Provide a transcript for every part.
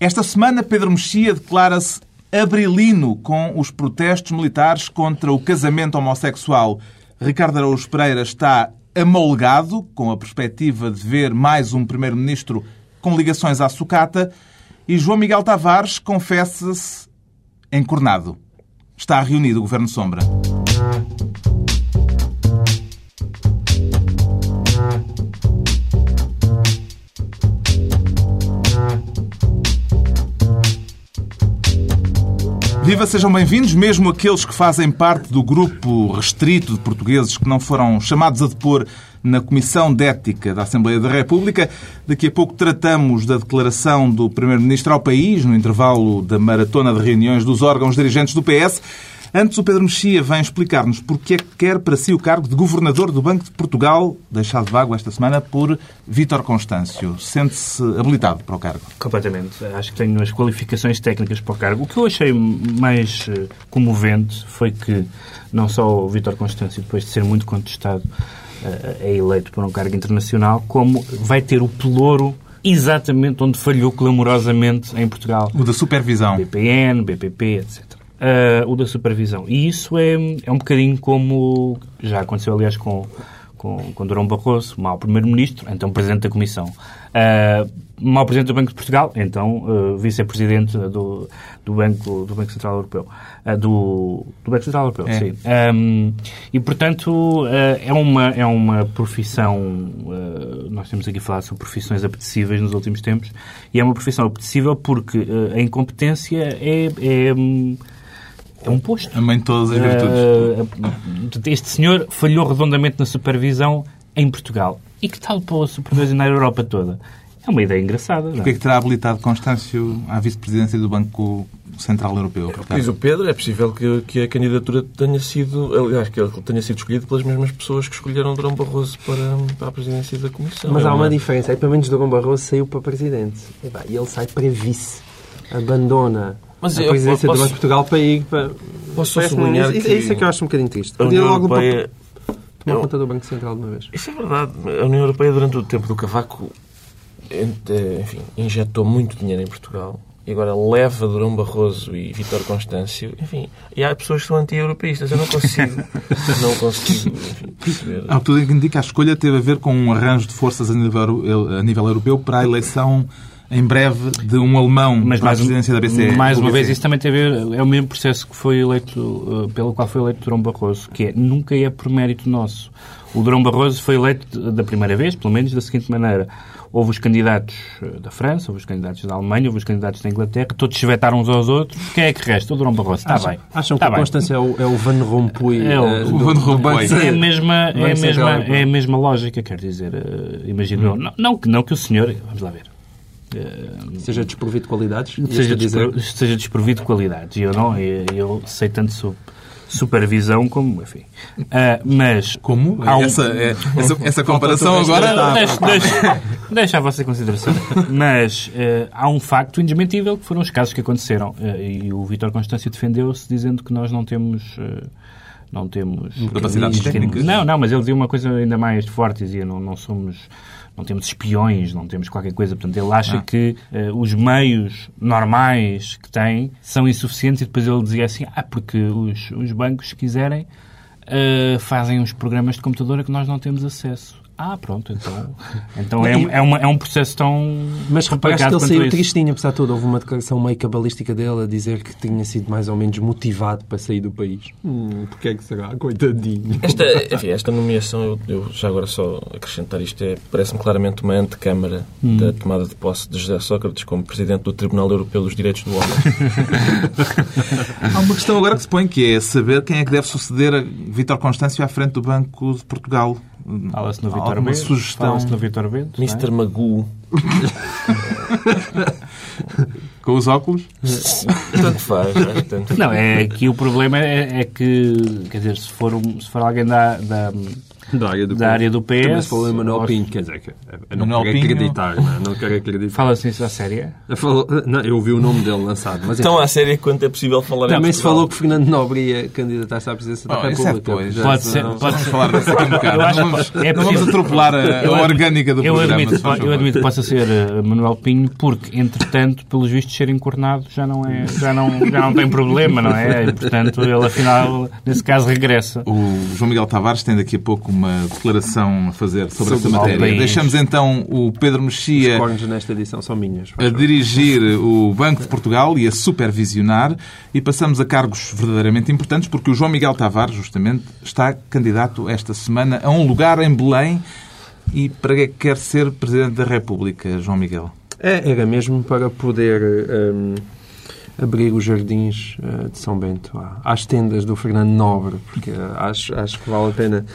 Esta semana, Pedro Mexia declara-se abrilino com os protestos militares contra o casamento homossexual. Ricardo Araújo Pereira está amolgado com a perspectiva de ver mais um primeiro-ministro com ligações à sucata e João Miguel Tavares confessa-se encornado. Está reunido o Governo Sombra. Viva, sejam bem-vindos, mesmo aqueles que fazem parte do grupo restrito de portugueses que não foram chamados a depor na Comissão de Ética da Assembleia da República. Daqui a pouco tratamos da declaração do Primeiro-Ministro ao país, no intervalo da maratona de reuniões dos órgãos dirigentes do PS. Antes, o Pedro Mexia vem explicar-nos porque é que quer para si o cargo de Governador do Banco de Portugal, deixado vago esta semana por Vítor Constâncio. Sente-se habilitado para o cargo? Completamente. Acho que tenho as qualificações técnicas para o cargo. O que eu achei mais eh, comovente foi que não só o Vítor Constâncio, depois de ser muito contestado, eh, é eleito para um cargo internacional, como vai ter o pelouro exatamente onde falhou clamorosamente em Portugal. O da supervisão. BPN, BPP, etc uh, o da supervisão. E isso é, é um bocadinho como já aconteceu, aliás, com, com, com Durão Barroso, mau primeiro-ministro, então presidente da Comissão. Uh, mau presidente do Banco de Portugal, então uh, vice-presidente do, do, Banco, do Banco Central Europeu. Uh, do, do Banco Central Europeu, é. sim. Um, e, portanto, é, uma, é uma profissão... nós temos aqui falado sobre profissões apetecíveis nos últimos tempos, e é uma profissão apetecível porque a incompetência é, é é um posto. A mãe de todas as virtudes. Uh, este senhor falhou redondamente na supervisão em Portugal. E que tal para o supervisionar a Europa toda? É uma ideia engraçada. Porquê é que terá habilitado Constâncio à vice-presidência do Banco Central Europeu? Diz o Pedro, é possível que, que, a candidatura tenha sido, aliás, que ele tenha sido escolhido pelas mesmas pessoas que escolheram Durão Barroso para, para a presidência da Comissão. Mas há uma diferença. Aí, pelo menos Durão Barroso saiu para presidente. E ele sai para vice. Abandona mas a presidência posso, do Banco de Portugal para ir para... Posso só sublinhar que... É isso é que eu acho um bocadinho triste. A União Europeia... Tomar conta do Banco Central de uma vez. Isso é verdade. A União Europeia, durante o tempo do Cavaco, enfim, injetou muito dinheiro em Portugal e agora leva Durão Barroso e Vítor Constâncio, enfim, e há pessoas que são anti-europeístas. Eu não consigo, não consigo enfim, perceber. Há tudo que indica a escolha teve a ver com um arranjo de forças a nível, a nível europeu para a eleição em breve de um alemão Mas para a presidência da BCE. Mais uma vez, isso também tem a ver, é o mesmo processo que foi eleito, eh, pelo qual foi eleito Durão Barroso, que é, nunca é por mérito nosso. O Durão Barroso foi eleito da primeira vez, pelo menos da seguinte maneira. Houve os candidatos eh, da França, houve os candidatos da Alemanha, houve os candidatos da Inglaterra, todos se vetaram uns aos outros. Quem é que resta? O Durão Barroso. Está bem. Acham tá que bem. a Constância é o, é o Van Rompuy? É o, uh, o Van Rompuy. É a mesma, é a mesma, é a mesma lógica, quer dizer, imagino hum. eu. Não, não, não que o senhor... Vamos lá ver. Uh, seja desprovido de qualidades? Seja, despro, seja desprovido de qualidades. Eu não, eu, eu sei tanto sobre supervisão como, enfim. Uh, mas... Como? Um... Essa, é, essa, essa comparação agora... Deixa, deixa, deixa a vossa consideração. Mas uh, há um facto indesmentível que foram os casos que aconteceram. Uh, e o Vítor Constâncio defendeu-se dizendo que nós não temos... não temos... Capacidades técnicas? Não, não, mas ele dizia uma coisa ainda mais forte. Dizia, não, não somos não temos espiões, não temos qualquer coisa. Portanto, ele acha ah. que uh, os meios normais que tem são insuficientes e depois ele dizia assim, ah, porque os, os bancos, se quiserem, uh, fazem uns programas de computadora que nós não temos acesso. Ah, pronto, então, então é, é, uma, é um processo tão. Mas reparaste que ele saiu isso. tristinho, apesar de tudo. Houve uma declaração meio cabalística dele a dizer que tinha sido mais ou menos motivado para sair do país. Hum, Porquê é que será? Coitadinho. Esta, enfim, esta nomeação, eu, eu, já agora só acrescentar isto, é, parece-me claramente uma antecâmara hum. da tomada de posse de José Sócrates como Presidente do Tribunal Europeu dos Direitos do Homem. Há uma questão agora que se põe que é saber quem é que deve suceder a Vítor Constâncio à frente do Banco de Portugal. Fala-se no Vitor Bento. sugestão. Fala-se no Vitor Bento. Mr. É? Magoo. Com os óculos? tanto faz. Tanto faz. Não, é que o problema é, é, que, quer dizer, se for, um, se for alguém da, da Da área do, da área do PS. Também se falou em Manuel Pinho, quer dizer, que eu não Manuel quero Pinho? acreditar, não, é? não quero acreditar. Fala-se isso à séria? Eu, falo- não, eu ouvi o nome dele lançado, mas Tão enfim. à séria quanto é possível falar também se Portugal. falou que Fernando Nobre ia candidatar-se à presidência da Bom, isso é República. depois. Já Pode se- ser, não- pode ser. falar dessa aqui um bocado. Não vamos, é não vamos atropelar a, Eu a orgânica do eu programa. admito, eu favor. admito que possa ser uh, Manuel Pinho, porque, entretanto, pelos vistos, ser encornado já não, é, já não, já não tem problema, não é? E, portanto, ele, afinal, nesse caso, regressa. O João Miguel Tavares tem daqui a pouco uma declaração a fazer sobre, o matéria. país. Deixamos então o Pedro Mexia nesta edição são minhas. a dirigir o Banco de Portugal e a supervisionar e passamos a cargos verdadeiramente importantes porque o João Miguel Tavares, justamente, está candidato esta semana a um lugar em Belém e para que é que quer ser Presidente da República, João Miguel? É, era mesmo para poder hum, abrir os jardins eh, de São Bento à- às tendas do Fernando Nobre, porque eh, acho, acho que vale a pena.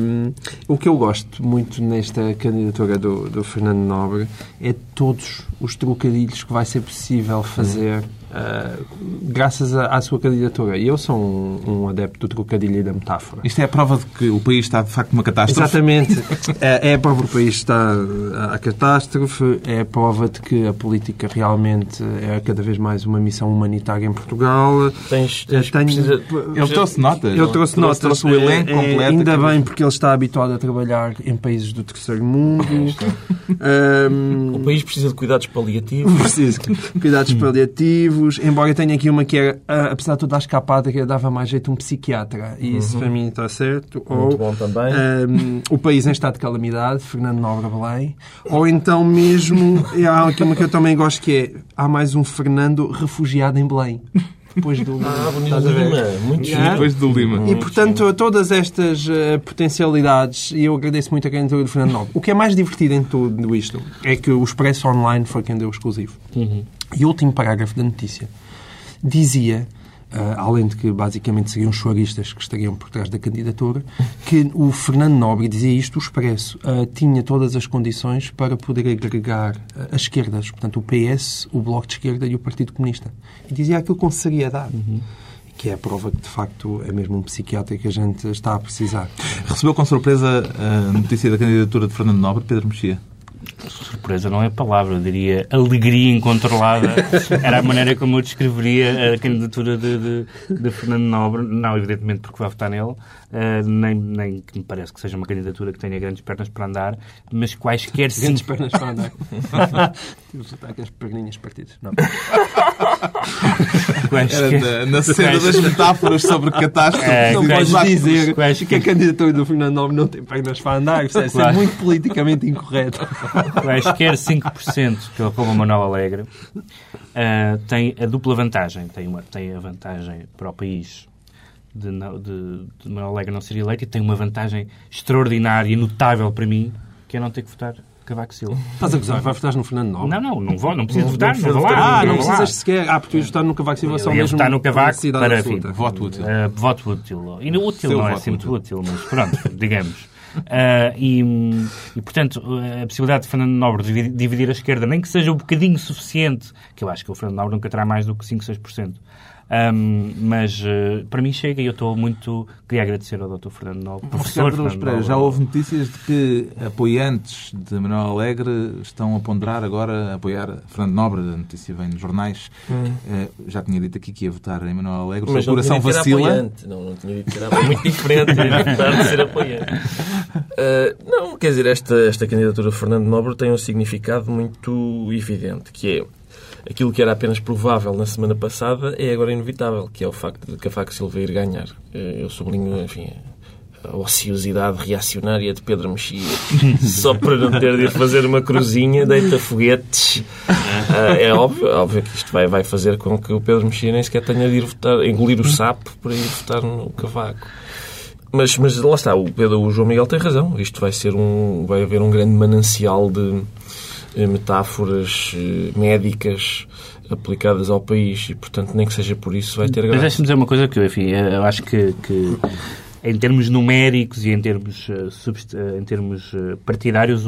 Hum, o que eu gosto muito nesta candidatura do, do Fernando Nobre é todos os trocadilhos que vai ser possível fazer eh, graças à, à sua candidatura. E eu sou um, um adepto do trocadilho e da metáfora. Isto é a prova de que o país está de facto numa catástrofe. Exatamente. É é a prova que o país está à catástrofe, é a prova de que a política realmente é cada vez mais uma missão humanitária em Portugal. Tens, tens, Tenho- precisa- Ele trouxe notas. Eu trouxe notas. Trouxe o elenco É, completo. Ainda aqui. bem, porque ele está habituado a trabalhar em países do terceiro mundo. Ahm, O país precisa de cuidados paliativos. Preciso. Cuidados paliativos. Embora eu tenha aqui uma que era, ah, apesar de toda a escapada, que dava mais jeito um psiquiatra. E isso para mim está certo. Muito Ou bom também. um, o país em estado de calamidade, Fernando Nobre Belém. Ou então mesmo, e há aqui uma que eu também gosto que é, há mais um Fernando refugiado em Belém. Depois do... Ah, bonito Estás a ver? Lima. Muito Yeah. Depois do Lima. E, portanto, todas estas eh, potencialidades, e eu agradeço muito a candidatura do Fernando Nobre. O que é mais divertido em tudo isto é que o Expresso Online foi quem deu o exclusivo. E o último parágrafo da notícia dizia, eh, além de que basicamente seriam choristas que estariam por trás da candidatura, que o Fernando Nobre dizia isto, o Expresso eh, tinha todas as condições para poder agregar eh, as esquerdas, portanto o PS, o Bloco de Esquerda e o Partido Comunista. E dizia aquilo com seriedade. Que é a prova que, de facto, é mesmo um psiquiatra que a gente está a precisar. Recebeu com surpresa a notícia da candidatura de Fernando Nobre, Pedro Mexia. Surpresa não é palavra, eu diria alegria incontrolada. Era a maneira como eu descreveria a candidatura de, de, de Fernando Nobre. Não, evidentemente, porque vai votar nele, eh, nem, nem que me parece que seja uma candidatura que tenha grandes pernas para andar, mas quaisquer Grandes pernas para andar. Temos que com as perninhas partidas. Não. Era quaisquer- da- na cena das metáforas sobre catástrofe. É, não que podes quais- dizer quais- que a candidatura do Fernando Nobre não tem pernas para andar. Isso é Claro. muito politicamente incorreto. Quaisquer 5% que ocupa Manuel Alegre ah, tem a dupla vantagem. Tem, uma, tem a vantagem para o país de, não- de, de Manuel Alegre não ser eleito e tem uma vantagem extraordinária e notável para mim, que é não ter que votar Cavaco Silva. Estás a gozar? Vai votar no Fernando Nobre? Não, não, não vou, não preciso Não, votar, não não vou lá. Ah, não lá. precisas sequer. Ah, porque tu votar no Cavaco Silva só mesmo votar no Cavaco para, enfim, Voto útil. Uh, voto útil. E no útil Seu não é sempre útil, mas pronto, digamos. Uh, e, e, portanto, a possibilidade de Fernando Nobre dividir, dividir a esquerda, nem que seja um bocadinho suficiente, que eu acho que o Fernando Nobre nunca terá mais do que 5, 6%. Um, mas uh, para mim chega e eu estou muito. Queria agradecer ao Dr. Fernando Nobre, professor Fernando Pereira, Nobre. já houve notícias de que apoiantes de Manuel Alegre estão a ponderar agora apoiar Fernando Nobre. A notícia vem nos jornais. Eh, já tinha dito aqui que ia votar em Manuel Alegre. O Mas não coração vacila. apoiante. Não, não tinha dito que era muito diferente de ser apoiante. Ah, não, quer dizer, esta, esta candidatura de Fernando Nobre tem um significado muito evidente, que é aquilo que era apenas provável na semana passada é agora inevitável, que é o facto de Cavaco Silva ir ganhar. Eh, Eu sublinho, enfim, a ociosidade reacionária de Pedro Mexia. Só para não ter de ir fazer uma cruzinha, deita foguetes. Ah, é óbvio, óbvio que isto vai, vai fazer com que o Pedro Mexia nem sequer tenha de ir votar, engolir o sapo para ir votar no Cavaco. Mas, mas lá está, o, Pedro, o João Miguel tem razão. Isto vai ser um, vai haver um grande manancial de eh, metáforas eh, médicas aplicadas ao país e, portanto, nem que seja por isso, vai ter Mas graça. deixa-me dizer uma coisa que eu, enfim, eu acho que, que em termos numéricos e em termos, eh, eh, em termos eh, partidários,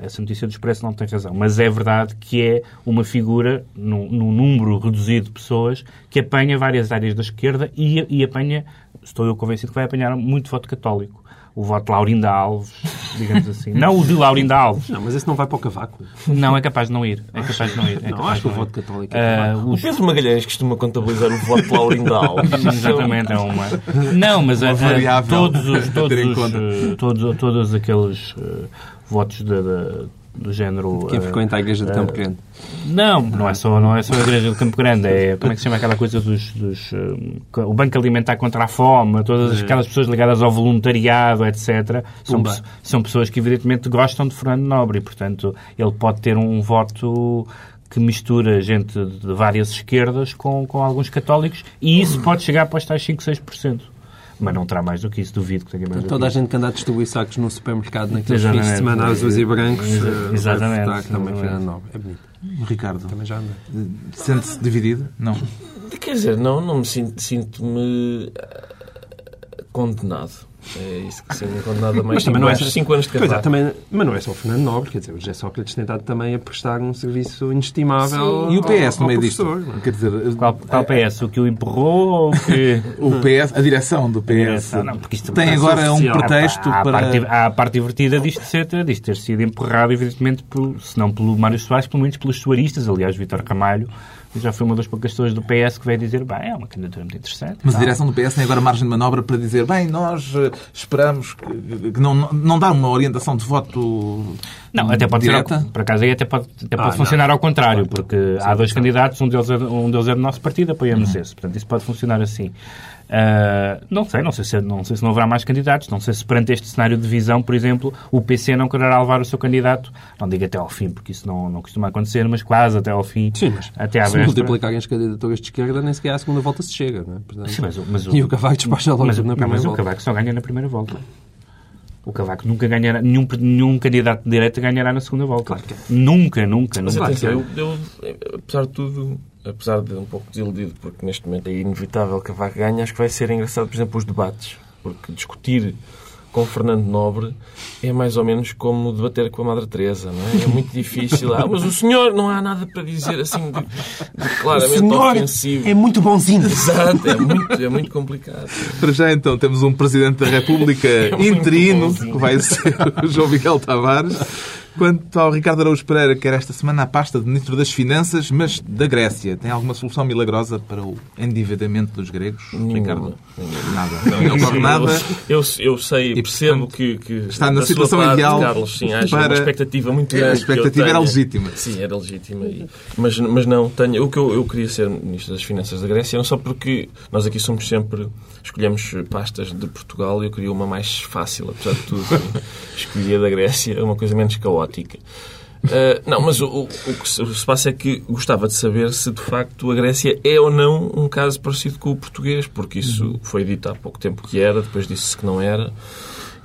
essa notícia do Expresso não tem razão. Mas é verdade que é uma figura, num, num número reduzido de pessoas, que apanha várias áreas da esquerda e, e apanha, estou eu convencido que vai apanhar muito voto católico. O voto de Laurinda Alves, digamos assim. Não o de Laurinda Alves. Não, mas esse não vai para o cavaco. Não, é capaz de não ir. É capaz de não ir. É Não, acho que o voto católico é Ah, cavaco. O os- Pedro Magalhães costuma contabilizar o voto de Laurindo Alves. Exatamente, é uma. Não, mas Uma a- a- todos, os, todos, os, eh, todos, todos aqueles eh, votos de- de- do género. Quem eh, frequenta a igreja de Campo Grande. Não, não é só, não é só a igreja do Campo Grande, é como é que se chama aquela coisa dos, dos eh, o Banco Alimentar contra a Fome, todas aquelas pessoas ligadas ao voluntariado, etc. São, são pessoas que evidentemente gostam de Fernando Nobre e, portanto, ele pode ter um voto que mistura gente de várias esquerdas com, com alguns católicos e isso pode chegar para os tais 5, 6%. Mas não terá mais do que isso, duvido que tenha mais do Toda a que gente que anda a distribuir sacos no supermercado naqueles fins de semana azuis e brancos eh, vai exatamente, votar também exatamente. Fernando Nobre. É bonito. Ricardo, Também já anda. sente-se dividido? Não. Quer dizer, não, não me sinto, sinto-me ah, condenado. É isso que sinto-me condenado a mais Mas também não é 5 anos de Pois é, também, mas não é só o Fernando Nobre, quer dizer, o José Sócrates tem estado também a prestar um serviço inestimável E o PS ao, no meio ao disto? é? Quer dizer, Qual, qual PS? O que o empurrou ou o que... o PS, a direção do PS, direção, não, porque isto tem é agora um pretexto há, a para... parte, há a parte divertida disto, ser, disto ter sido empurrado, evidentemente, por, se não pelo Mário Soares, pelo menos pelos soaristas. Aliás, Vítor Ramalho já foi uma das poucas pessoas do PS que veio dizer bem, é uma candidatura muito interessante. Mas a direção do PS tem agora margem de manobra para dizer bem, nós eh, esperamos que, que não, não dar uma orientação de voto Não, até pode direta. ser, ao- por acaso aí até pode, até pode Ah, funcionar ao contrário, porque há dois candidatos, um deles, é, um deles é do nosso partido, apoiamos esse. Portanto, isso pode funcionar assim. Ah, não sei, não sei, se, não sei se não haverá mais candidatos, não sei se perante este cenário de divisão, por exemplo, o PC não quererá levar o seu candidato, não digo até ao fim, porque isso não, não costuma acontecer, mas quase até ao fim. Sim, mas até à se véspera. multiplicarem as candidaturas de esquerda, nem sequer à segunda volta se chega, não é? Portanto, Sim, mas o- mas o- E o Cavaco despacha logo Mas, na primeira mas o volta. Cavaco só ganha na primeira volta. O Cavaco nunca ganhará, nenhum, nenhum candidato de direita ganhará na segunda volta. Claro que é. Nunca, nunca, Mas nunca. atenção, eu, eu, apesar de tudo, apesar de um pouco desiludido, porque neste momento é inevitável que a Cavaco ganhe, acho que vai ser engraçado, por exemplo, os debates. Porque discutir com Fernando Nobre é mais ou menos como debater com a Madre Teresa, não é? É muito difícil. Ah, mas o senhor não há nada para dizer assim de, de claramente Senhor ofensivo. é muito bonzinho. Exato, é muito, é muito complicado. Para já, então, temos um Presidente da República muito interino, que vai ser o João Miguel Tavares. Quanto ao Ricardo Araújo Pereira, quer esta semana a pasta de Ministro das Finanças, mas da Grécia. Tem alguma solução milagrosa para o endividamento dos gregos, Nenhuma. Ricardo? Nenhuma. Nada. Não lhe ocorre nada. Eu, eu sei, E, percebo portanto, que, que está na situação parte, ideal Carlos, sim, para- uma expectativa muito A grande. que eu expectativa era legítima. Sim, era legítima. E- mas, mas não, tenho, o que eu, eu queria ser Ministro das Finanças da Grécia, não só porque nós aqui somos sempre, escolhemos pastas de Portugal e eu queria uma mais fácil, apesar de tudo. Escolhi a da Grécia, uma coisa menos caótica. Uh, não, mas o, o- o que se o que se passa é que gostava de saber se de facto a Grécia é ou não um caso parecido com o português, porque isso foi dito há pouco tempo que era, depois disse-se que não era,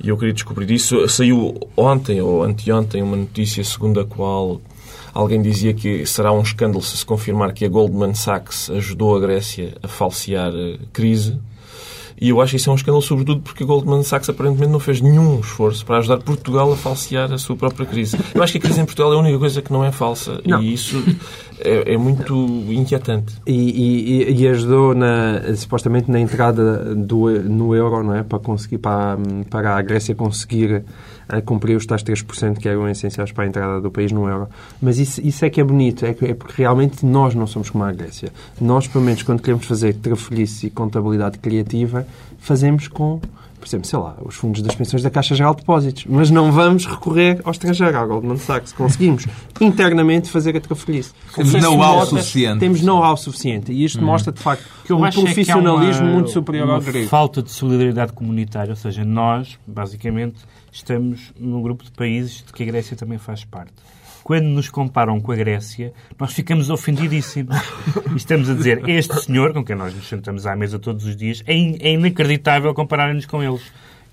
e eu queria descobrir isso. Saiu ontem ou anteontem uma notícia segundo a qual alguém dizia que será um escândalo se se confirmar que a Goldman Sachs ajudou a Grécia a falsear a crise. E eu acho que isso é um escândalo, sobretudo porque a Goldman Sachs aparentemente não fez nenhum esforço para ajudar Portugal a falsear a sua própria crise. Eu acho que a crise em Portugal é a única coisa que não é falsa Não. e isso é, é muito inquietante. E, e- e ajudou na, supostamente na entrada do, no euro, não é? Para, conseguir, para, para a Grécia conseguir eh, cumprir os tais 3% que eram essenciais para a entrada do país no euro. Mas isso, isso é que é bonito, é, que- é porque realmente nós não somos como a Grécia. Nós, pelo menos, quando queremos fazer trafolhice e contabilidade criativa, fazemos com, por exemplo, sei lá, os fundos das pensões da Caixa Geral de Depósitos. Mas não vamos recorrer ao estrangeiro, ao Goldman Sachs. Conseguimos internamente fazer a trafolhice. Temos know-how suficiente. Temos know-how suficiente. E isto mostra, de facto, um acho é que profissionalismo uma- muito superior uma ao grego. falta de solidariedade comunitária, ou seja, nós, basicamente, estamos num grupo de países de que a Grécia também faz parte. Quando nos comparam com a Grécia, nós ficamos ofendidíssimos. E estamos a dizer, este senhor, com quem nós nos sentamos à mesa todos os dias, é, in- é inacreditável compararem-nos com eles.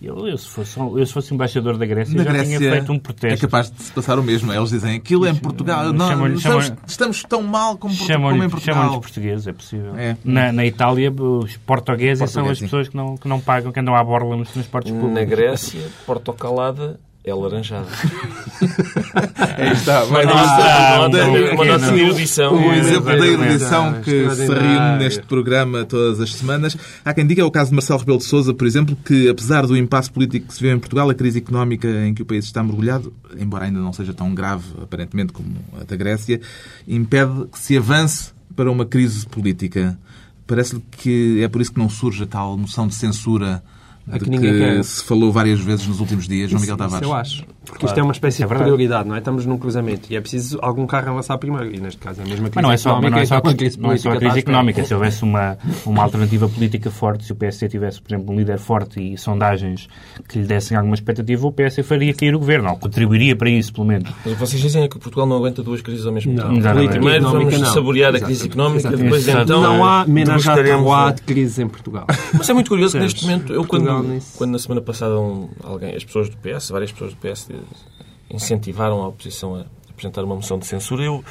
Eu, eu, se fosse, eu, se fosse embaixador da Grécia, Na já Grécia tinha feito um é protesto. capaz de se passar o mesmo. Eles dizem aquilo é em Portugal. Não, estamos, estamos tão mal como, como em chamam Portugal. portugueses, é possível. É. Na, na Itália, os portugueses são as Portugueses. pessoas que não, que não pagam, que andam à borla nos transportes públicos. Na Grécia, portocalada é laranjada. Aí está. Vai nota, Ah, uma um uma nota de erudição. Um exemplo da erudição que se reúne neste programa todas as semanas. Há quem diga, é o caso de Marcelo Rebelo de Sousa, por exemplo, que apesar do impasse político que se vê em Portugal, a crise económica em que o país está mergulhado, embora ainda não seja tão grave, aparentemente, como a da Grécia, impede que se avance para uma crise política. Parece-lhe que é por isso que não surge a tal moção de censura de que ninguém que quer. se falou várias vezes nos últimos dias, João Miguel Tavares. Isso eu acho. Porque isto é uma espécie É de prioridade, não é? Estamos num cruzamento e é preciso algum carro avançar primeiro. E neste caso é a mesma crise Mas não é só, mas não é só, económica, então não é só a crise económica. Se houvesse uma, uma alternativa política forte, se o PSD tivesse, por exemplo, um líder forte e sondagens que lhe dessem alguma expectativa, o PSD faria cair o governo, ou contribuiria para isso, pelo menos. Mas vocês dizem é que Portugal não aguenta duas crises ao mesmo Não, tempo. Exatamente. política Primeiro vamos não. saborear a Exatamente. crise económica, Exatamente. depois Exato. então... Não há menage à degustaremos trois a- de crises em Portugal. Mas é muito curioso que neste momento, eu quando, quando na semana passada um- alguém, as pessoas do PS, várias pessoas do PS incentivaram a oposição a apresentar uma moção de censura, eu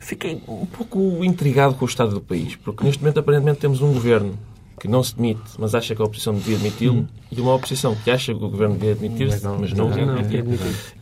fiquei um pouco intrigado com o estado do país, porque neste momento aparentemente temos um governo que não se demite, mas acha que a oposição devia admiti-lo, e uma oposição que acha que o governo devia admitir-se, mas não, devia Não, admitir.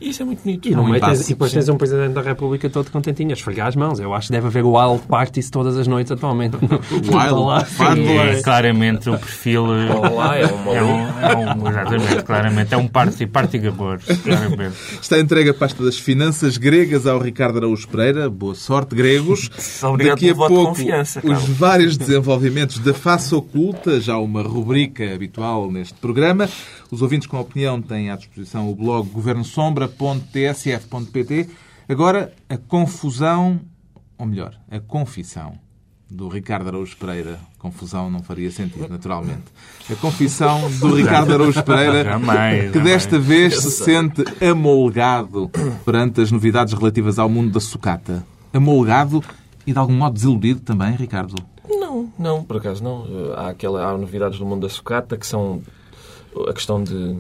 é isso é muito bonito. E, no um meio tens- impasse. e depois tens um Presidente da República todo contentinho a esfregar as mãos. Eu acho que deve haver wild parties todas as noites atualmente. Wild parties. é claramente o perfil. Olá, é um É um, é um- exatamente, claramente. É um party, party gabor, claramente. Está entregue a pasta das finanças gregas ao Ricardo Araújo Pereira. Boa sorte, gregos. Obrigado Daqui a de pouco, confiança, os vários desenvolvimentos da face oculta, já uma rubrica habitual neste programa. Os ouvintes com opinião têm à disposição o blog governosombra.tsf.pt. Agora, a confusão, ou melhor, a confissão do Ricardo Araújo Pereira. Confusão não faria sentido, naturalmente. A confissão do Ricardo Araújo Pereira, Jamais, que jamais. desta vez se sente amolgado perante as novidades relativas ao mundo da sucata. Amolgado e de algum modo desiludido também, Ricardo. Não, não, por acaso não. Há, aquela, há novidades do mundo da sucata que são a questão de,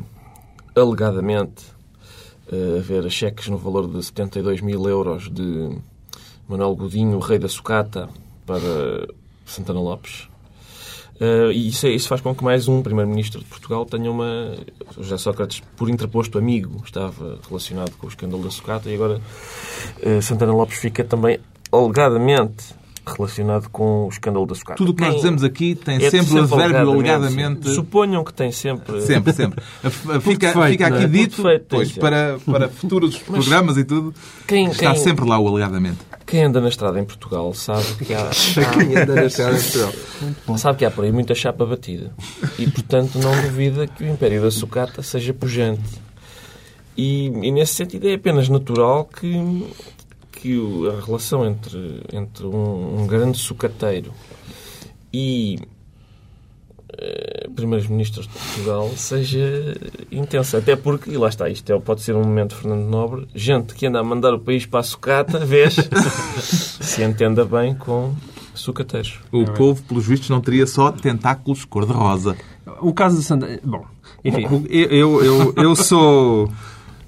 alegadamente, eh, haver cheques no valor de 72 mil euros de Manuel Godinho, rei da sucata, para Santana Lopes. Eh, e isso, é- isso faz com que mais um Primeiro-Ministro de Portugal tenha uma. José Sócrates, por interposto amigo, estava relacionado com o escândalo da sucata e agora eh, Santana Lopes fica também alegadamente relacionado com o escândalo da sucata. Tudo o que nós Quem- dizemos aqui tem é sempre o advérbio alegadamente. Suponham que tem sempre. Sempre, sempre. Fica, defeito, fica não aqui é? Dito, defeito, pois, para, para futuros programas e tudo, Quem, está quem- sempre lá o alegadamente. quem anda na estrada em Portugal sabe que há, sabe que há por aí muita chapa batida. E, portanto, não duvida que o Império da Sucata seja pujante. E, e nesse sentido, é apenas natural que, que o- a relação entre, entre um, um grande sucateiro e eh, primeiros ministros de Portugal seja intensa. Até porque, e lá está, isto é, pode ser um momento Fernando Nobre, gente que anda a mandar o país para a sucata, vês, se entenda bem com sucateiros. O povo, pelos vistos, não teria só tentáculos cor-de-rosa. O caso de Santana... Bom, enfim, o- eu, eu, eu, eu sou...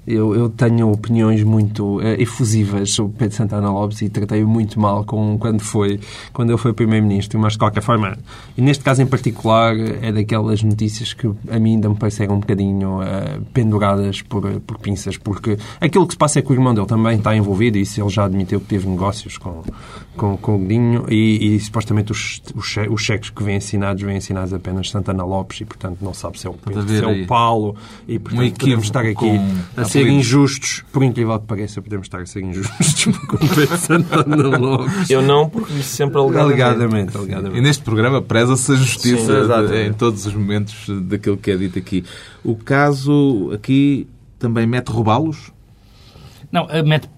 Eu, eu tenho opiniões muito eh, efusivas sobre Pedro Santana Lopes e tratei-o muito mal com, quando, foi, quando ele foi Primeiro-Ministro, mas de qualquer forma, e neste caso em particular, é daquelas notícias que a mim ainda me pareceram um bocadinho eh, penduradas por, por pinças, porque aquilo que se passa é que o irmão dele também está envolvido, e isso ele já admitiu que teve negócios com, com, com o Godinho, e, e supostamente os, os, os cheques que vêm assinados vêm assinados apenas Santana Lopes, e portanto não sabe se é o Pedro, se é o Paulo, e portanto equívoco podemos estar aqui a ser apelidos. injustos, por incrível que pareça, podemos estar a ser injustos com o Pedro Santana Lopes. Eu não, porque disse sempre alegadamente. Alegadamente, E alegadamente. neste programa preza-se a Sim, justiça exatamente. em todos os momentos daquilo que é dito aqui. O caso aqui também mete roubá-los? Não, a, mete,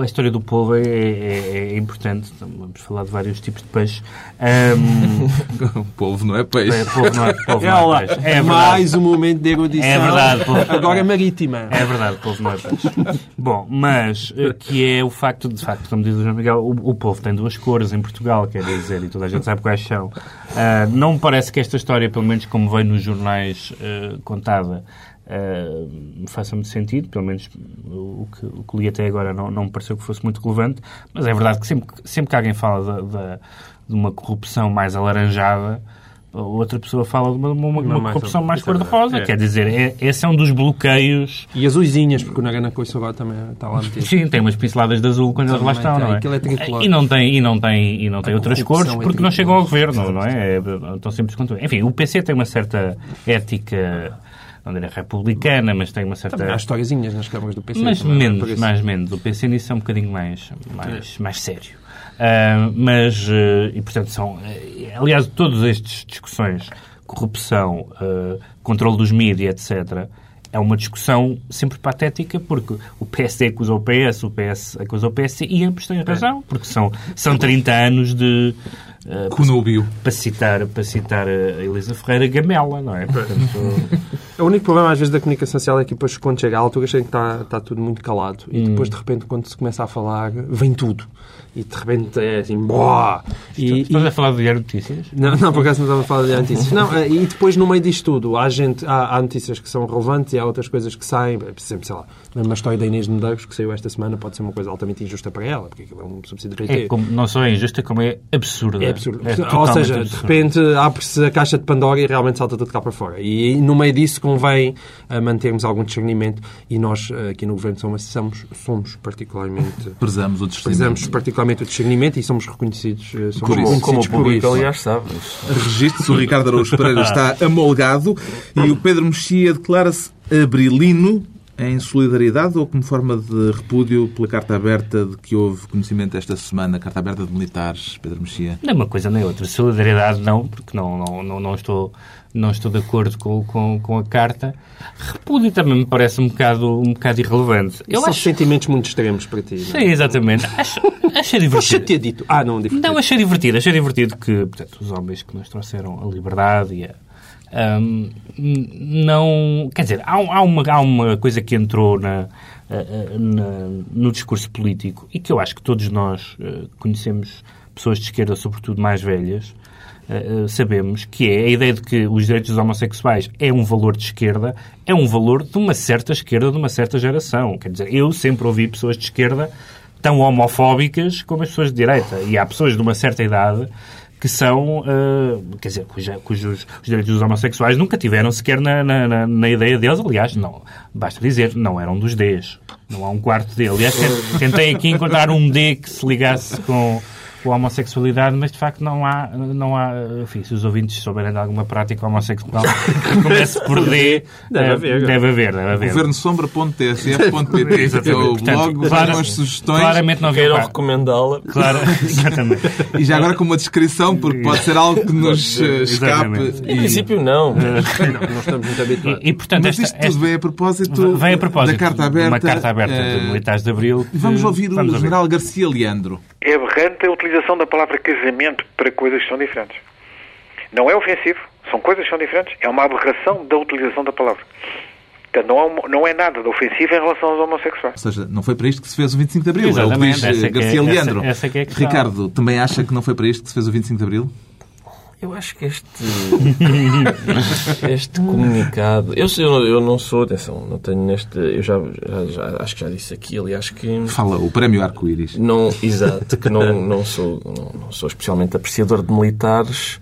a história do povo é, é- é importante. Vamos falar de vários tipos de peixe. O povo não é peixe. é, povo não é, povo É, não é lá, peixe. É mais um momento de erudição. É verdade, pô. Agora marítima. É verdade, o povo não é peixe. Bom, mas eh, que é o facto, de facto, como diz o João Miguel, o, o povo tem duas cores em Portugal, quer dizer, e toda a gente sabe quais são. Ah, não me parece que esta história, pelo menos como veio nos jornais eh, contada, me faça muito sentido, pelo menos o que, o que li até agora não, não me pareceu que fosse muito relevante, mas é verdade que sempre, que- sempre que alguém fala da- da- de uma corrupção mais alaranjada, outra pessoa fala de uma, uma, uma mais- corrupção mais é cor-de-rosa. É. Quer dizer, é, esse é um dos bloqueios. E as uizinhas, porque o Nagana agora também está lá metido. Sim, tem umas pinceladas de azul quando eles lá estão, não é? Aquilo é tricolor. E não tem, e não tem, e não tem outras cores é porque não chegam ao governo, não é? é tão simples quanto. Enfim, o PC tem uma certa ética, não diria republicana, mas tem uma certa. Também há historiazinhas nas câmaras do PC. Mas menos, mais menos. O PC nisso é um bocadinho mais, mais, mais sério. Ah, mas, eh, e portanto, são. eh, aliás, todas estas discussões, corrupção, eh, controle dos mídias, etc., é uma discussão sempre patética, porque o PSD acusa o PS, o PS acusa o PSD, e ambos têm razão, porque são, são 30 anos de. eh, Conúbio. para citar, para citar a Elisa Ferreira, gamela, não é? Portanto, O único problema às vezes da comunicação social é que depois quando chega à altura achei que está, está tudo muito calado. E depois de repente quando se começa a falar vem tudo e de repente é assim boa e, estás a falar do Diário de Notícias? Não, não, por acaso não estava a falar de notícias. Não, eh, e depois, no meio disto tudo, há, gente, há, há notícias que são relevantes e há outras coisas que saem. Por exemplo, sei lá, a história da Inês de Medeiros, que saiu esta semana, pode ser uma coisa altamente injusta para ela, porque aquilo é um subsídio de É como, não só é injusta, como é absurda. É absurdo. É Ou seja, de absurda. repente abre-se a caixa de Pandora e realmente salta tudo cá para fora. E no meio disso convém eh, mantermos algum discernimento e nós eh, aqui no Governo somos, somos, somos particularmente... Prezamos o discernimento. Prezamos particularmente o discernimento e somos reconhecidos, eh, somos Por isso. Como o público, isso. aliás, sabe. Registe-se, o Ricardo Araújo Pereira está amolgado e o Pedro Mexia declara-se abrilino em solidariedade ou como forma de repúdio pela carta aberta de que houve conhecimento esta semana, carta aberta de militares, Pedro Mexia? Nem uma coisa nem outra. Solidariedade não, porque não, não, não, não estou, não estou de acordo com, com, com a carta. Repúdio também me parece um bocado, um bocado irrelevante. Eu São acho... sentimentos muito extremos para ti. não é? Sim, exatamente. Acho, achei divertido. Deixa ter dito. Ah, não, diferente. Não, achei divertido. Achei divertido que, portanto, os homens que nos trouxeram a liberdade e a, n- não... Quer dizer, há, um- há uma, há uma coisa que entrou na, a- a- na- no discurso político e que eu acho que todos nós eh, conhecemos pessoas de esquerda, sobretudo mais velhas, eh, eh, sabemos que é a ideia de que os direitos dos homossexuais é um valor de esquerda, é um valor de uma certa esquerda, de uma certa geração. Quer dizer, eu sempre ouvi pessoas de esquerda tão homofóbicas como as pessoas de direita. E há pessoas de uma certa idade que são, eh, quer dizer, cuja- cujos os direitos dos homossexuais nunca tiveram sequer na, na, na- ideia deles. Aliás, não, basta dizer, não eram dos Ds. Não há um quarto D. Aliás, te- tentei aqui encontrar um D que se ligasse com com a homossexualidade, mas de facto não há, não há enfim, se os ouvintes souberem de alguma prática homossexual que comece por D, Deve eh, haver. deve haver, deve haver. governosombra.tsf.pt é o Portanto, blog, vejam as sugestões Claramente não Queiram recomendá-la. Claro, exatamente. e já agora com uma descrição, porque pode ser algo que nos eh, escape. Em princípio, não. mas- Não, não estamos muito habituados. E, e, portanto, Mas esta, isto tudo esta- vem a propósito, vem a propósito da carta aberta. uma carta aberta eh, de militares de Abril. que- Vamos ouvir vamos o general Garcia Leandro. É aberrante a utilização da palavra casamento para coisas que são diferentes. Não é ofensivo, são coisas que são diferentes. É uma aberração da utilização da palavra. Portanto, não, uma- não é nada de ofensivo em relação aos homossexuais. Ou seja, não foi para isto que se fez o 25 de Abril. É o que Exatamente, diz essa eh, que é- Garcia essa- Leandro. essa que é. Ricardo, também acha que não foi para isto que se fez o 25 de Abril? Eu acho que este, este comunicado. Eu, sei, eu, não- eu não sou, atenção, não tenho neste. Eu já, já- já- acho que já disse aqui, aliás, que. Fala, o prémio Arco-Íris. Não, exato, que não, não, sou, não, não sou especialmente apreciador de militares,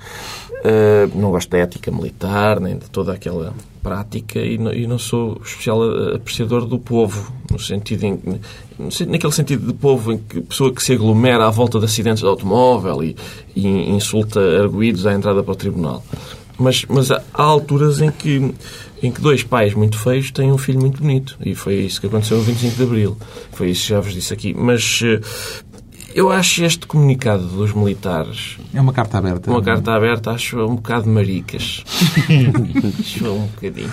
eh, não gosto da ética militar, nem de toda aquela prática, e não, e não sou especial eh, apreciador do povo, no sentido em, naquele sentido de povo em que pessoa que se aglomera à volta de acidentes de automóvel e, e insulta arguídos à entrada para o tribunal. Mas, mas há alturas em que, em que dois pais muito feios têm um filho muito bonito. E foi isso que aconteceu no 25 de Abril. Foi isso que já vos disse aqui. Mas eh, eu acho este comunicado dos militares, É uma carta aberta. uma carta aberta, acho um bocado maricas. acho um bocadinho.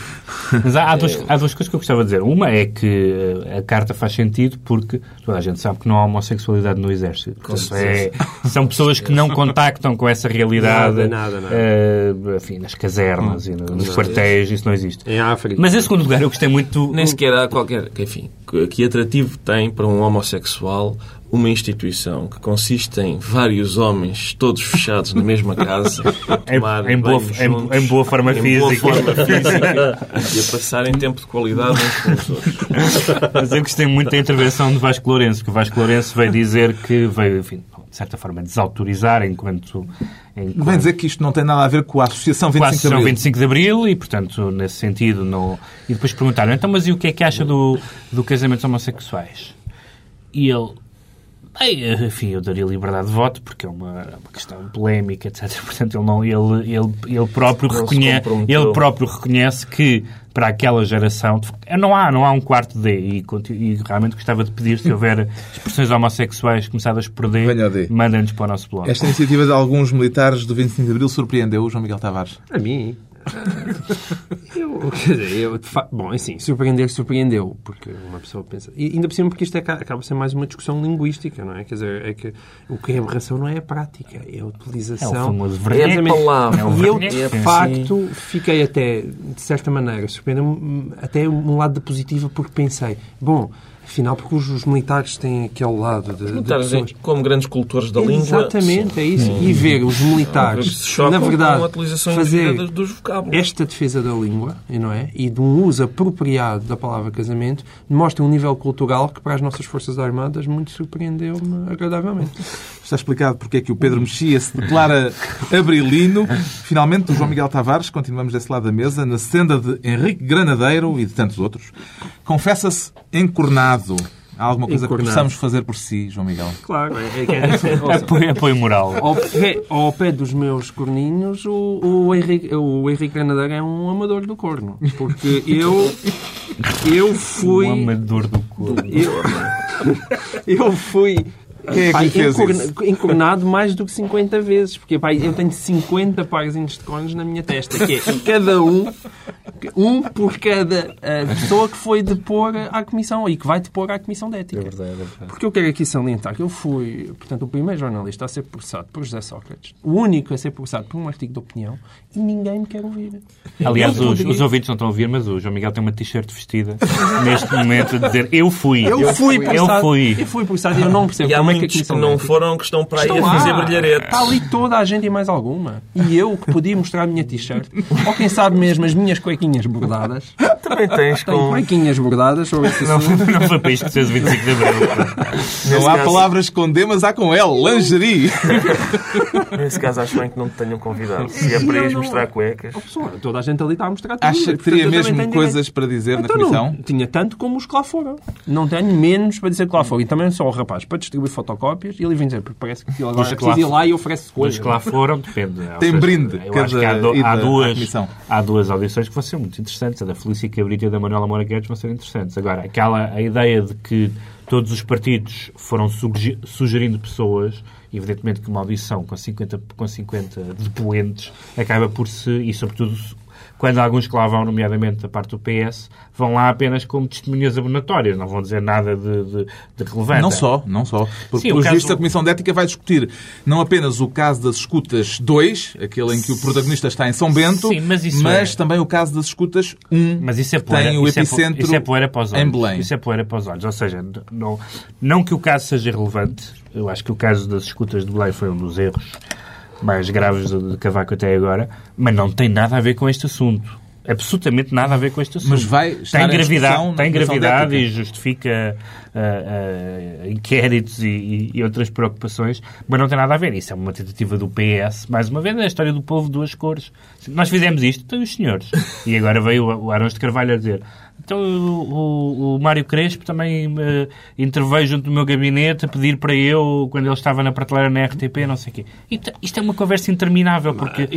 Mas há, há duas, há duas coisas que eu gostava de dizer. Uma é que eh, a carta faz sentido porque toda a gente sabe que não há homossexualidade no Exército. Portanto, é- são pessoas que não contactam com essa realidade Nada, nada, nada. eh, enfim, nas casernas e no- nos quartéis, isso não existe. Em África. Mas em segundo lugar, eu gostei muito. Nem sequer há qualquer. que, Enfim, que, que atrativo tem para um homossexual uma instituição que consiste em vários homens, todos fechados na mesma casa, a Em, tomar em boa, banhos em, em boa forma em física. boa forma física e a passarem tempo de qualidade uns com os outros. Mas eu gostei muito da intervenção de Vasco Lourenço, que o Vasco Lourenço veio dizer que veio, enfim, de certa forma, desautorizar enquanto... enquanto Vem dizer que isto não tem nada a ver com a Associação 25 com a de Associação Abril. 25 de Abril e, portanto, nesse sentido, não... E depois perguntaram, então, mas e o que é que acha do, do casamento homossexuais? E ele, bem, enfim, eu daria liberdade de voto porque é uma, uma questão polémica, etc. Portanto, ele, não, ele, ele, ele, próprio, reconhece, ele próprio reconhece que para aquela geração não há, não há um quarto D e, e realmente gostava de pedir se houver expressões homossexuais começadas por D. mandem-nos para o nosso blog. Esta iniciativa de alguns militares do 25 de Abril surpreendeu o João Miguel Tavares. A mim. Eu, quer dizer, eu, de bom, assim, surpreender, surpreendeu, porque uma pessoa pensa. E ainda por cima, porque isto é, acaba a ser mais uma discussão linguística, não é? Quer dizer, é que o que é aberração não é a prática, é a É o utilização. famoso É a verniz. palavra. É o E eu, de facto, fiquei até, de certa maneira, surpreendeu-me até um lado da positiva, porque pensei, bom, afinal, porque os, os militares têm aquele lado de, de Militares, pessoas... como grandes cultores da língua. Exatamente, é isso. E ver os militares, na verdade, com a utilização fazer dos vocábulos. esta defesa da língua, não é? E de um uso apropriado da palavra casamento, mostra um nível cultural que para as nossas Forças Armadas muito surpreendeu-me agradavelmente. Está explicado porque é que o Pedro Mexia se declara abrilino. Finalmente, o João Miguel Tavares, continuamos desse lado da mesa, na senda de Henrique Granadeiro e de tantos outros. Confessa-se encornado. Há alguma coisa Encornado. que possamos fazer por si, João Miguel? Claro, é, que é, Apoio, apoio moral. ao, pé, ao pé dos meus corninhos, o, o, Henrique, o Henrique Granadeiro é um amador do corno. Porque eu, eu fui... Um amador do corpo. Eu, eu fui Quem é que pai, lhe fez encorna- isso? encornado mais do que 50 vezes. Porque pai, eu tenho 50 parzinhos de cornos na minha testa, que é cada um, um por cada eh, pessoa que foi depor à Comissão e que vai depor à Comissão de Ética. É verdade, é verdade. Porque eu quero aqui salientar que eu fui, portanto, o primeiro jornalista a ser processado por José Sócrates, o único a ser processado por um artigo de opinião e ninguém me quer ouvir. Aliás, Eu os, os ouvintes não estão a ouvir, mas o João Miguel tem uma t-shirt vestida neste momento a dizer eu fui. Eu fui Eu processado. fui. Eu fui processado e eu não percebo E há como é que a que Comissão de não Ética- foram, que estão para aí Estão a fazer lá. brilharetes. Está ali toda a gente e mais alguma. E eu que podia mostrar a minha t-shirt, ou quem sabe mesmo as minhas cuequinhas bordadas. Também tens Tenho com... bordadas sobre esse Não, não foi para isto que fez o 25 de Abril. Não há caso- palavras com D, mas há com L. Lingerie. Nesse caso, acho bem que não te tenham convidado. Se é para ires não- mostrar cuecas. Oh, pessoal, toda a gente ali está a mostrar tudo. Acha que teria mesmo coisas direito. para dizer na Então Comissão? não, tinha tanto como os que lá foram. Não tenho menos para dizer que lá foram. E também sou o rapaz para distribuir fotocópias e ele vem dizer, porque parece que ele agora Os lá preciso ir lá e oferece Os coisas. que lá foram, depende. Tem brinde Eu cada acho que há, do- há duas, há duas audições que vão ser muito interessantes. A da Felícia Cabrita e a da Manuela Moura Guedes vão ser interessantes. Agora, aquela, a ideia de que todos os partidos foram suge- sugerindo pessoas, evidentemente que uma audição com 50, com 50 depoentes acaba por se, e sobretudo quando alguns que lá vão, nomeadamente da parte do PS, vão lá apenas como testemunhas abonatórias, não vão dizer nada de, de, de relevante. Não só, não só. Porque, Sim, o pelos caso- vistos, a Comissão de Ética vai discutir não apenas o caso das escutas 2, aquele em que o protagonista está em São Bento, Sim, mas isso é- também o caso das escutas 1, Mas isso é que poeira, tem o isso é epicentro isso é poeira para os olhos. em Belém. Isso é poeira para os olhos. Ou seja, não, não que o caso seja relevante, eu acho que o caso das escutas de Belém foi um dos erros mais graves de, de Cavaco até agora, mas não tem nada a ver com este assunto. Absolutamente nada a ver com este assunto. Mas vai tem gravidade, tem gravidade e justifica ah, ah, inquéritos e, e- outras preocupações, mas não tem nada a ver. Isso é uma tentativa do PS, mais uma vez, é a história do povo de duas cores. Nós fizemos isto, então os senhores. E agora veio o o Arões de Carvalho a dizer então o, o- o Mário Crespo também me interveio junto do meu gabinete a pedir para eu, quando ele estava na prateleira na RTP, não sei o quê. Isto, isto é uma conversa interminável, porque, é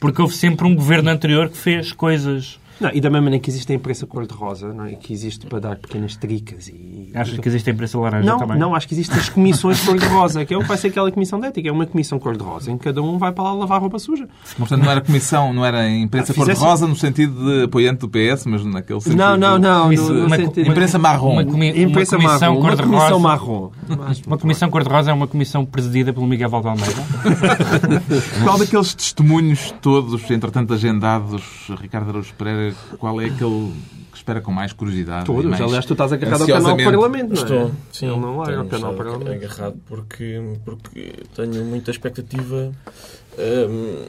porque houve sempre um governo anterior que fez coisas... Não, e da mesma maneira que existe a imprensa cor-de-rosa, não é? que existe para dar pequenas tricas e... Achas que existe a imprensa laranja Não, também? não, acho que existem as comissões cor-de-rosa, que é o que vai ser aquela comissão de ética. É uma comissão cor-de-rosa em que cada um vai para lá lavar roupa suja. Portanto, não era comissão, não era imprensa Ah, fizesse- cor-de-rosa no sentido de apoiante do PS, mas naquele sentido... Não, não, não. Isso, no- no uma- sentido- Imprensa marrom. Uma, comi- uma Imprensa comissão marrom. Uma cor-de-rosa. comissão marrom. Uma comissão cor-de-rosa é uma comissão presidida pelo Miguel Valde Almeida. Qual daqueles testemunhos todos, entretanto agendados, Ricardo Araújo Pereira, qual é aquele que espera com mais curiosidade. Todos. mais Aliás, tu estás agarrado ao canal. Parlamento, não é? Estou, sim. Ele não larga tenho o canal Parlamento. agarrado porque, porque tenho muita expectativa. hum,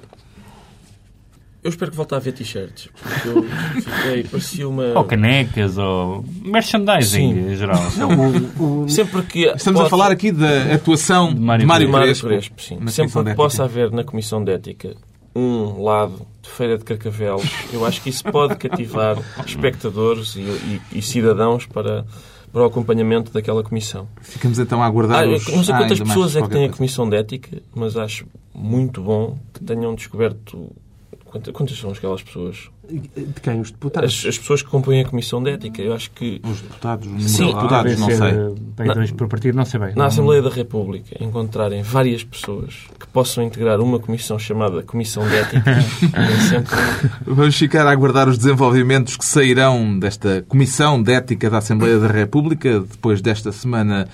eu espero que volte a haver t-shirts. Porque eu fiquei, parecia uma. Ou canecas, ou merchandising Sim. em geral. O- o- Sempre que. Estamos a falar aqui da atuação de Mário Mário, Crespo. Mário Crespo. Sim. Sempre que de possa haver na Comissão de Ética um lado de Feira de Carcavelos, eu acho que isso pode cativar espectadores e, e- e cidadãos para, para o acompanhamento daquela comissão. Ficamos então a aguardar Ah, os... não sei Ah, quantas mais pessoas é que têm a coisa. Comissão de Ética, mas acho muito bom que tenham descoberto. Quantas, quantas são aquelas pessoas? De quem? Os deputados? As, as pessoas que compõem a Comissão de Ética. Eu acho que Os deputados, o número Sim. de deputados, não ser, sei. eh, bem, dois por partido, não sei bem. na Assembleia da República encontrarem várias pessoas que possam integrar uma comissão chamada Comissão de Ética é sempre Vamos ficar a aguardar os desenvolvimentos que sairão desta Comissão de Ética da Assembleia da República, depois desta semana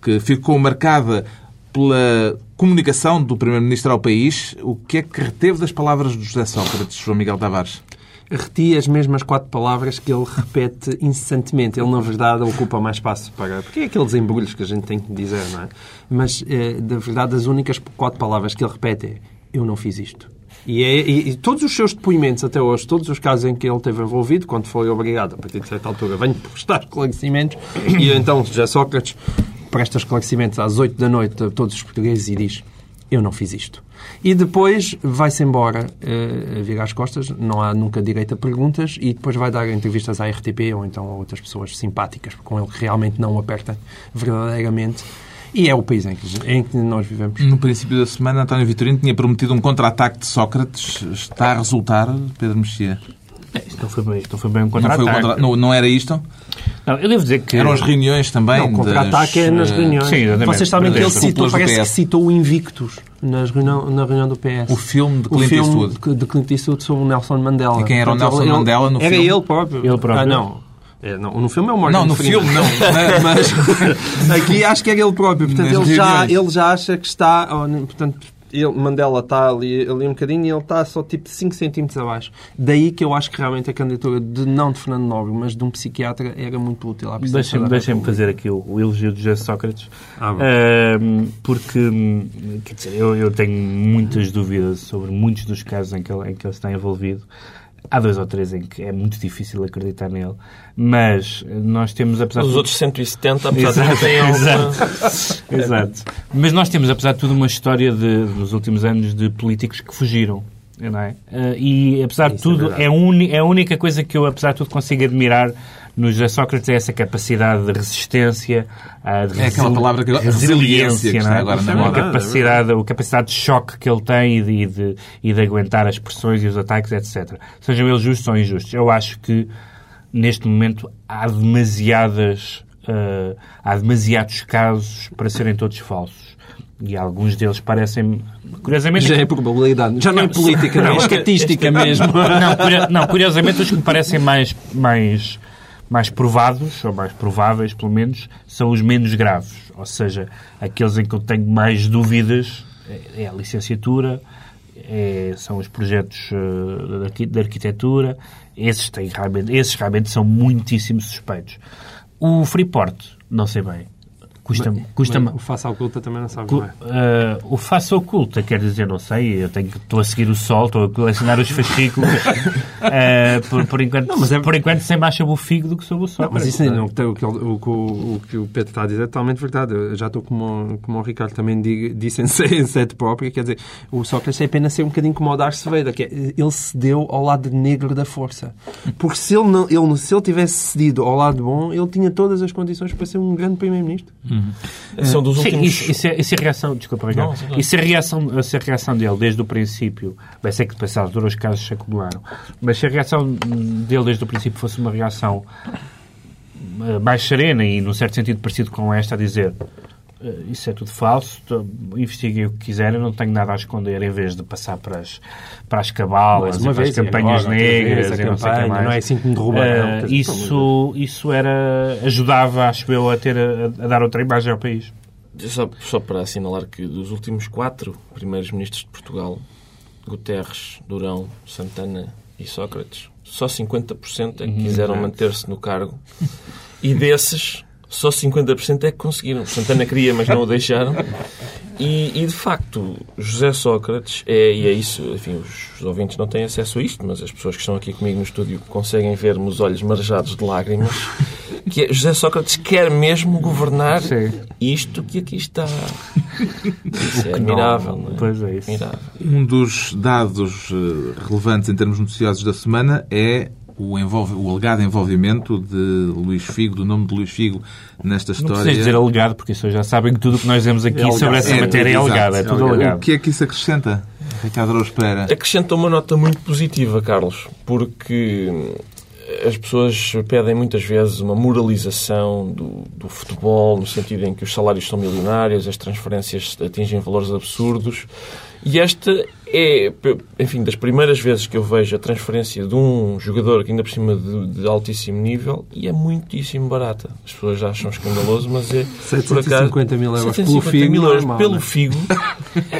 que ficou marcada pela comunicação do Primeiro-Ministro ao país. O que é que reteve das palavras de José Sócrates, João Miguel Tavares? Reti as mesmas quatro palavras que ele repete incessantemente. Ele, na verdade, ocupa mais espaço para... Porque é aqueles embrulhos que a gente tem que dizer, não é? Mas, eh, na verdade, as únicas quatro palavras que ele repete é eu não fiz isto. E, é- e- e todos os seus depoimentos até hoje, todos os casos em que ele esteve envolvido, quando foi obrigado, a partir de certa altura, venho prestar esclarecimentos, e então José Sócrates presta esclarecimentos às oito da noite a todos os portugueses e diz eu não fiz isto. E depois vai-se embora eh, a virar as costas, não há nunca direito a perguntas, e depois vai dar entrevistas à RTP ou então a outras pessoas simpáticas com ele que realmente não o apertam verdadeiramente. E é o país em que, em que nós vivemos. No princípio da semana, António Vitorino tinha prometido um contra-ataque de Sócrates. Está a resultar, Pedro Mexia? Isto não foi bem, isto não foi bem um Não, o contra-ataque. contra... não, não era isto? Não, eu devo dizer que... Eram as reuniões também Não, o contra-ataque das, é nas eh, reuniões. sim, exatamente. Vocês sabem que ele citou, parece que citou o Invictus nas reunião, na reunião do PS. O filme de O Clint filme Eastwood. de Clint Eastwood sobre o Nelson Mandela. E quem era o Nelson ele- Mandela no era filme? ele próprio. Ele próprio. Ah, não. É, não. No filme é o Morgan Não, no Freeman. filme não. Mas aqui acho que é ele próprio. Portanto, Nas ele já, ele já acha que está... Portanto, ele, Mandela está ali, ali um bocadinho e ele está só tipo 5 centímetros abaixo. Daí que eu acho que realmente a candidatura de não de Fernando Nobre, mas de um psiquiatra era muito útil Deixem-me deixem fazer aqui o, o elogio de José Sócrates. Ah. Ahm, porque, hum, quer dizer, eu, eu tenho muitas dúvidas sobre muitos dos casos em que ele, em que ele está envolvido. Há dois ou três em que é muito difícil acreditar nele. Mas nós temos, apesar de os tudo- outros 170, apesar de Exato, terem alguma... exato. Exato. Mas nós temos, apesar de tudo, uma história de, nos últimos anos de políticos que fugiram. Não é? Eh, E, apesar de Isso é tudo, é, uni- é a única coisa que eu, apesar de tudo, consigo admirar no José Sócrates é essa capacidade de resistência, ah, de É aquela palavra que- resiliência não é? agora na a moda. capacidade, a capacidade de choque que ele tem e de, e de, e de aguentar as pressões e os ataques, etc. Sejam eles justos ou injustos. Eu acho que, neste momento, há demasiadas... ah, há demasiados casos para serem todos falsos. E alguns deles parecem... Curiosamente... Já é probabilidade. Já não é política, não, é estatística mesmo. Não, curiosamente, os que me parecem mais, mais, mais provados, ou mais prováveis, pelo menos, são os menos graves. Ou seja, aqueles em que eu tenho mais dúvidas é- é a licenciatura, é- são os projetos eh, de arqui- de arquitetura. Esses, têm esses realmente são muitíssimo suspeitos. O Freeport, não sei bem. Custa-me custa O face à oculta também não sabe Cu- bem. eh, o faça oculta, quer dizer, não sei, eu tenho que, estou a seguir o sol, estou a colecionar os fascículos, eh, por, por, enquanto, Não, mas é- por enquanto sei mais sobre o figo do que sobre o sol. Não, mas isso não, o, que- o, o, o- que o Pedro está a dizer é totalmente verdade. Eu já estou como, como o Ricardo também diga- disse em, se- em sede própria, quer dizer, o Sócrates é apenas ser um bocadinho como o Darth Vader, que é, ele cedeu ao lado negro da força. Porque se ele, não, ele, se ele tivesse cedido ao lado bom, ele tinha todas as condições para ser um grande primeiro-ministro. São dos Sim, últimos... isso, isso, é, isso é a reação, desculpa, Ricardo. Não, sim, claro. Isso é a reação, isso é reação dele desde o princípio. Bem, sei que depois altura os casos se acumularam, mas se a reação dele desde o princípio fosse uma reação eh, mais serena e, num certo sentido, parecido com esta, a dizer isso é tudo falso, investiguem o que quiserem, não tenho nada a esconder, em vez de passar para as, para as cabalas, uma e para as vez, campanhas agora, negras, vez, a e não campanha, mais. não é assim que me derrubaram, Eh, quer dizer, isso, isso era, ajudava, acho eu, a, ter, a, a dar outra imagem ao país. Só, só para assinalar que dos últimos quatro primeiros ministros de Portugal, Guterres, Durão, Santana e Sócrates, só 50% é que quiseram manter-se no cargo. E desses, só 50% é que conseguiram. Santana queria, mas não o deixaram. E, e, de facto, José Sócrates é, e é isso, enfim, os, os ouvintes não têm acesso a isto, mas as pessoas que estão aqui comigo no estúdio conseguem ver-me os olhos marejados de lágrimas, que é, José Sócrates quer mesmo governar Sim. isto que aqui está. Isso é admirável, não é? Pois é isso. Admirável. Um dos dados eh, relevantes em termos noticiosos da semana é o, envolve, o alegado envolvimento de Luís Figo, do nome de Luís Figo, nesta Não história. precisas dizer alegado, porque isso já sabem que tudo o que nós dizemos aqui alegado. sobre essa É, matéria é exato. alegado. É tudo alegado. O que é que isso acrescenta, Ricardo Araújo Pereira? Acrescenta uma nota muito positiva, Carlos, porque as pessoas pedem muitas vezes uma moralização do, do futebol, no sentido em que os salários são milionários, as transferências atingem valores absurdos. E esta é, enfim, das primeiras vezes que eu vejo a transferência de um jogador que ainda por cima de, de altíssimo nível e é muitíssimo barata. As pessoas acham escamaloso, mas é por acaso 750 mil euros 750 pelo Figo, mil euros pelo né? Figo.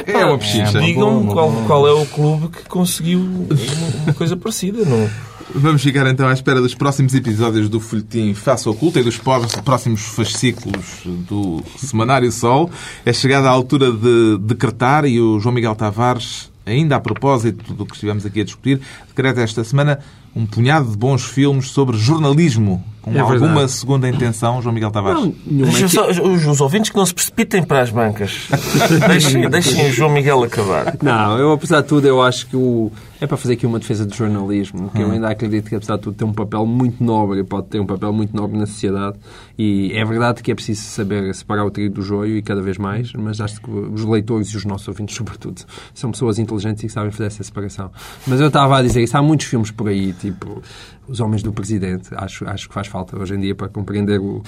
É uma pechincha. É, Digam bom, qual, bom. qual é o clube que conseguiu uma, coisa parecida. Não? Vamos ficar então à espera dos próximos episódios do Folhetim Faça Oculta e dos próximos fascículos do Semanário Sol. É chegada a altura de decretar e o João Miguel Tavares, ainda a propósito do que estivemos aqui a discutir, decreta esta semana um punhado de bons filmes sobre jornalismo. Com É verdade. alguma segunda intenção, João Miguel Tavares? Não, nenhuma é só- os, os ouvintes que não se precipitem para as bancas. deixem, deixem o João Miguel acabar. Não, eu apesar de tudo, eu acho que o... é para fazer aqui uma defesa do jornalismo, que eu ainda acredito que apesar de tudo tem um papel muito nobre, pode ter um papel muito nobre na sociedade e é verdade que é preciso saber separar o trigo do joio e cada vez mais, mas acho que os leitores e os nossos ouvintes, sobretudo, são pessoas inteligentes e que sabem fazer essa separação. Mas eu estava a dizer isso, há muitos filmes por aí, tipo Os Homens do Presidente, acho, acho que faz falta hoje em dia para compreender, o,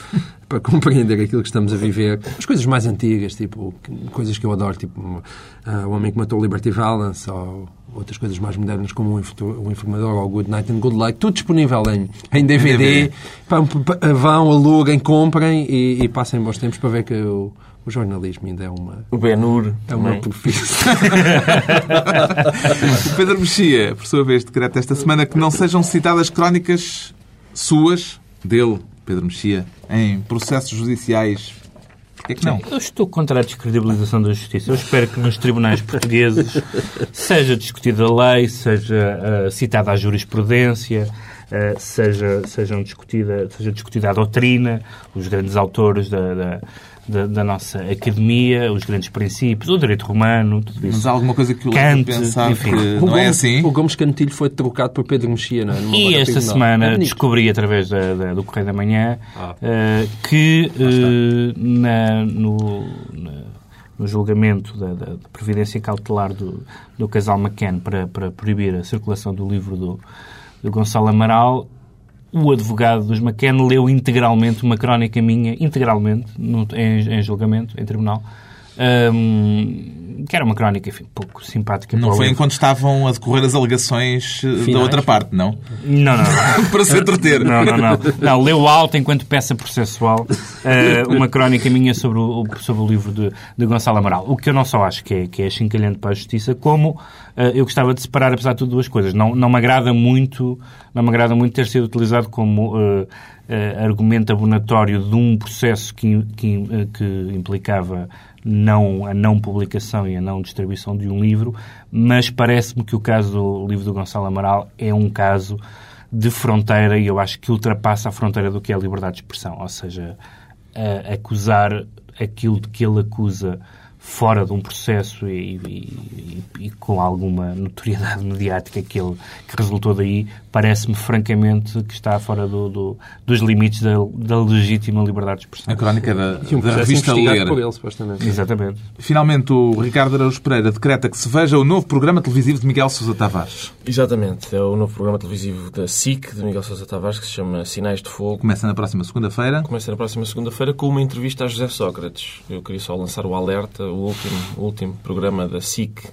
para compreender aquilo que estamos a viver. As coisas mais antigas, tipo, coisas que eu adoro, tipo ah, O Homem que Matou o Liberty Valance, ou outras coisas mais modernas como o Info- o Informador ou o Good Night and Good Luck, tudo disponível em, em DVD. Vão, aluguem, comprem e, e passem bons tempos para ver que o, o jornalismo ainda é uma, O Ben-Hur é uma profissão. O Pedro Mexia, por sua vez, decreta esta semana que não sejam citadas crónicas suas, dele, Pedro Mexia, em processos judiciais. Que não? Eu estou contra a descredibilização da justiça. Eu espero que nos tribunais portugueses seja discutida a lei, seja ah, citada a jurisprudência, ah, seja, sejam discutida, seja discutida a doutrina, os grandes autores da, da, da- da nossa academia, os grandes princípios, o direito romano, tudo isso. Mas há alguma coisa que o Kant, pensar enfim. que O não é Gomes- assim? O Gomes Cantilho foi trocado por Pedro Mexia, não é? E esta semana É descobri, através da- da- do Correio da Manhã, Ah. eh, que eh, na- no, na- no julgamento da, da- da previdência cautelar do, do casal McCann para, para proibir a circulação do livro do, do Gonçalo Amaral, o advogado dos McCann leu integralmente uma crónica minha, integralmente, no- em, em julgamento, em tribunal, ahm, que era uma crónica, enfim, pouco simpática. Não foi livro. enquanto estavam a decorrer as alegações eh, da Finais. outra parte, não? Não, não, não. Para se entreter. Não, não, não. Não, leu alto enquanto peça processual eh, uma crónica minha sobre o, sobre o livro de, de Gonçalo Amaral. O que eu não só acho que é, que é chincalhante para a justiça, como eh, eu gostava de separar, apesar de tudo, duas coisas. Não, não me agrada muito, não me agrada muito ter sido utilizado como eh, eh, argumento abonatório de um processo que, que, eh, que implicava não, a não publicação e a não distribuição de um livro, mas parece-me que o caso do livro do Gonçalo Amaral é um caso de fronteira e eu acho que ultrapassa a fronteira do que é a liberdade de expressão. Ou seja, acusar aquilo de que ele acusa fora de um processo e, e- e- e com alguma notoriedade mediática que, ele, que resultou daí, parece-me francamente que está fora do- do- dos limites da, da legítima liberdade de expressão. A crónica da, E um da revista Ler. por ele, supostamente. Exatamente. Finalmente, o Ricardo Araújo Pereira decreta que se veja o novo programa televisivo de Miguel Sousa Tavares. Exatamente. É o novo programa televisivo da SIC, de Miguel Sousa Tavares, que se chama Sinais de Fogo. Começa na próxima segunda-feira. Começa na próxima segunda-feira com uma entrevista a José Sócrates. Eu queria só lançar o alerta, o último, o último programa da SIC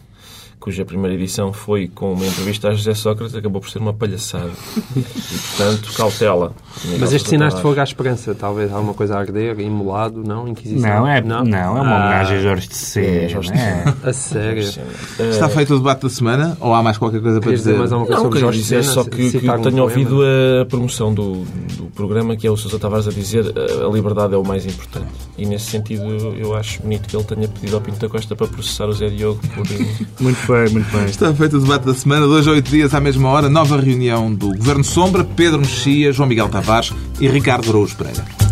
cuja primeira edição foi com uma entrevista a José Sócrates, acabou por ser uma palhaçada. E, portanto, cautela. Mas este de fogo à esperança, talvez alguma coisa a arder, imolado, não? Inquisição? Não, é, não? é uma Ah, homenagem a Jorge de Sena. É, Jorge é. A sério. Está feito o debate da semana? Ou há mais qualquer coisa para dizer? mais alguma coisa Não, Jorge dizer só que, que um tenho poema? ouvido a promoção do, do programa que é o Sousa Tavares a dizer a liberdade é o mais importante. E nesse sentido eu acho bonito que ele tenha pedido ao Pinto da Costa para processar o Zé Diogo por... Muito bem, muito bem. Está feito o debate da semana, dois a oito dias à mesma hora, nova reunião do Governo Sombra, Pedro Mexia, João Miguel Tavares e Ricardo Araújo Pereira.